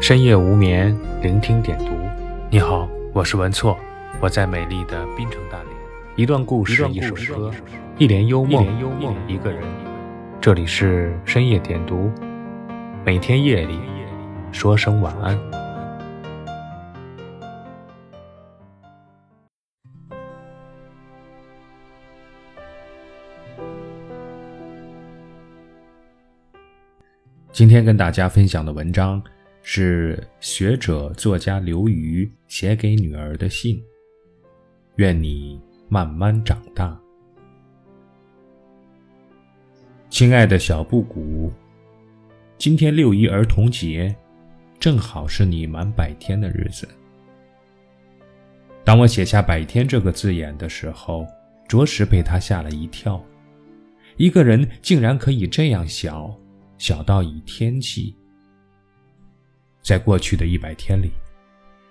深夜无眠，聆听点读。你好，我是文措，我在美丽的滨城大连。一段故事，一首歌，一帘幽梦，一个人。这里是深夜点读，每天夜里说声晚安。今天跟大家分享的文章是学者作家刘瑜写给女儿的信。愿你慢慢长大，亲爱的小布谷，今天六一儿童节，正好是你满百天的日子。当我写下“百天”这个字眼的时候，着实被他吓了一跳。一个人竟然可以这样小。小到以天计，在过去的一百天里，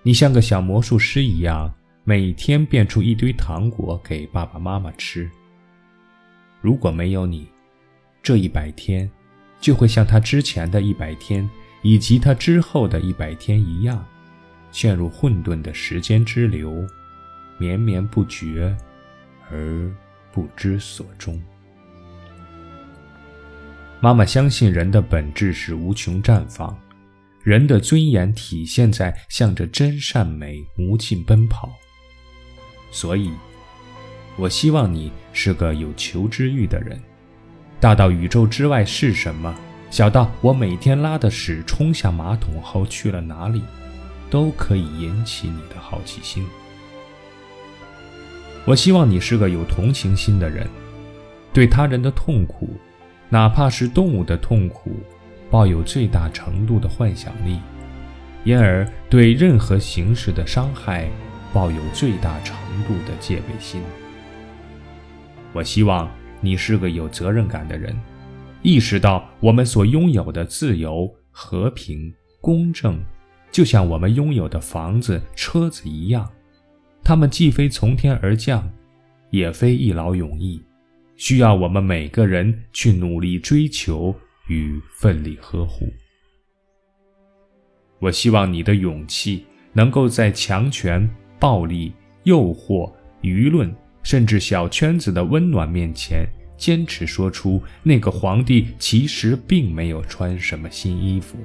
你像个小魔术师一样，每天变出一堆糖果给爸爸妈妈吃。如果没有你，这一百天就会像他之前的一百天以及他之后的一百天一样，陷入混沌的时间之流，绵绵不绝，而不知所终。妈妈相信人的本质是无穷绽放，人的尊严体现在向着真善美无尽奔跑。所以，我希望你是个有求知欲的人，大到宇宙之外是什么，小到我每天拉的屎冲下马桶后去了哪里，都可以引起你的好奇心。我希望你是个有同情心的人，对他人的痛苦。哪怕是动物的痛苦，抱有最大程度的幻想力，因而对任何形式的伤害抱有最大程度的戒备心。我希望你是个有责任感的人，意识到我们所拥有的自由、和平、公正，就像我们拥有的房子、车子一样，它们既非从天而降，也非一劳永逸。需要我们每个人去努力追求与奋力呵护。我希望你的勇气能够在强权、暴力、诱惑、舆论，甚至小圈子的温暖面前，坚持说出那个皇帝其实并没有穿什么新衣服。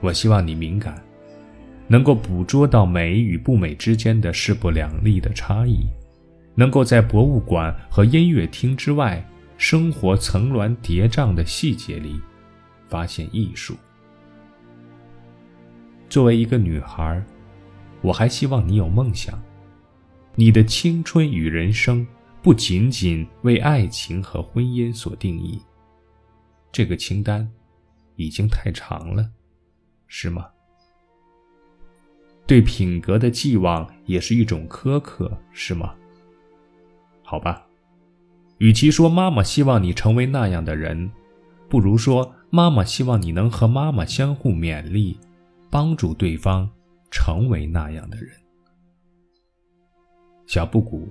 我希望你敏感，能够捕捉到美与不美之间的势不两立的差异。能够在博物馆和音乐厅之外，生活层峦叠嶂的细节里，发现艺术。作为一个女孩，我还希望你有梦想。你的青春与人生不仅仅为爱情和婚姻所定义。这个清单已经太长了，是吗？对品格的寄望也是一种苛刻，是吗？好吧，与其说妈妈希望你成为那样的人，不如说妈妈希望你能和妈妈相互勉励，帮助对方成为那样的人。小布谷，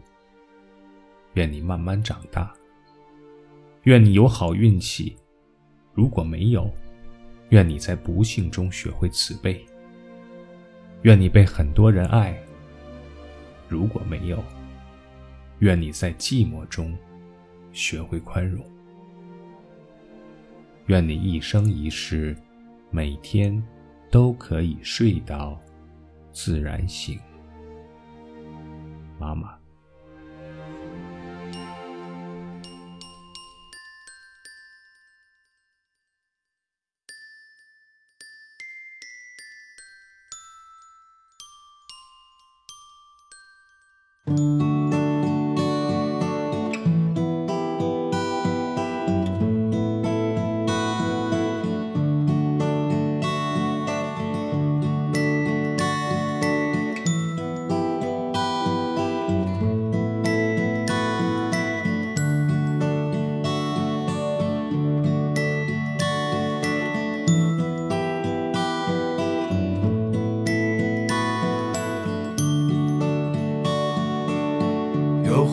愿你慢慢长大，愿你有好运气；如果没有，愿你在不幸中学会慈悲；愿你被很多人爱；如果没有。愿你在寂寞中学会宽容。愿你一生一世，每天都可以睡到自然醒。妈妈。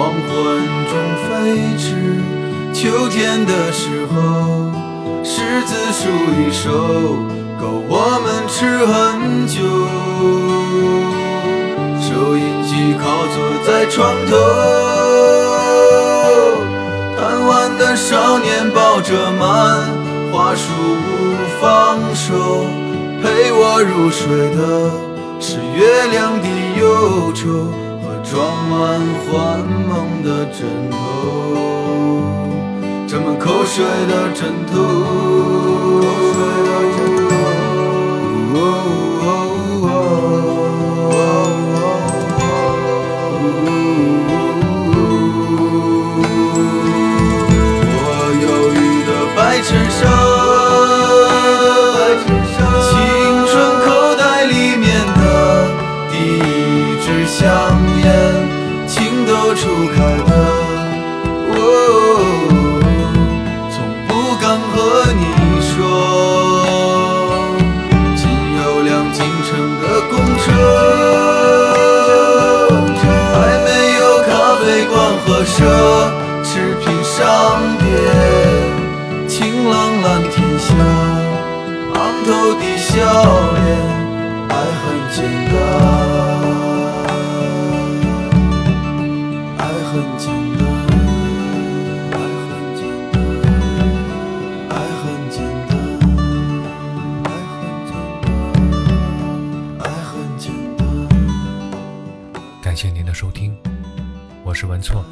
黄昏中飞驰，秋天的时候，柿子树一熟，够我们吃很久。收音机靠坐在床头，贪玩的少年抱着漫画书不放手，陪我入睡的是月亮的忧愁。装满幻梦的枕头，沾满口水的枕头。头的笑脸，爱很简单，爱很简单，爱很简单，爱很简单，爱很简单，爱很简单。感谢您的收听，我是文措。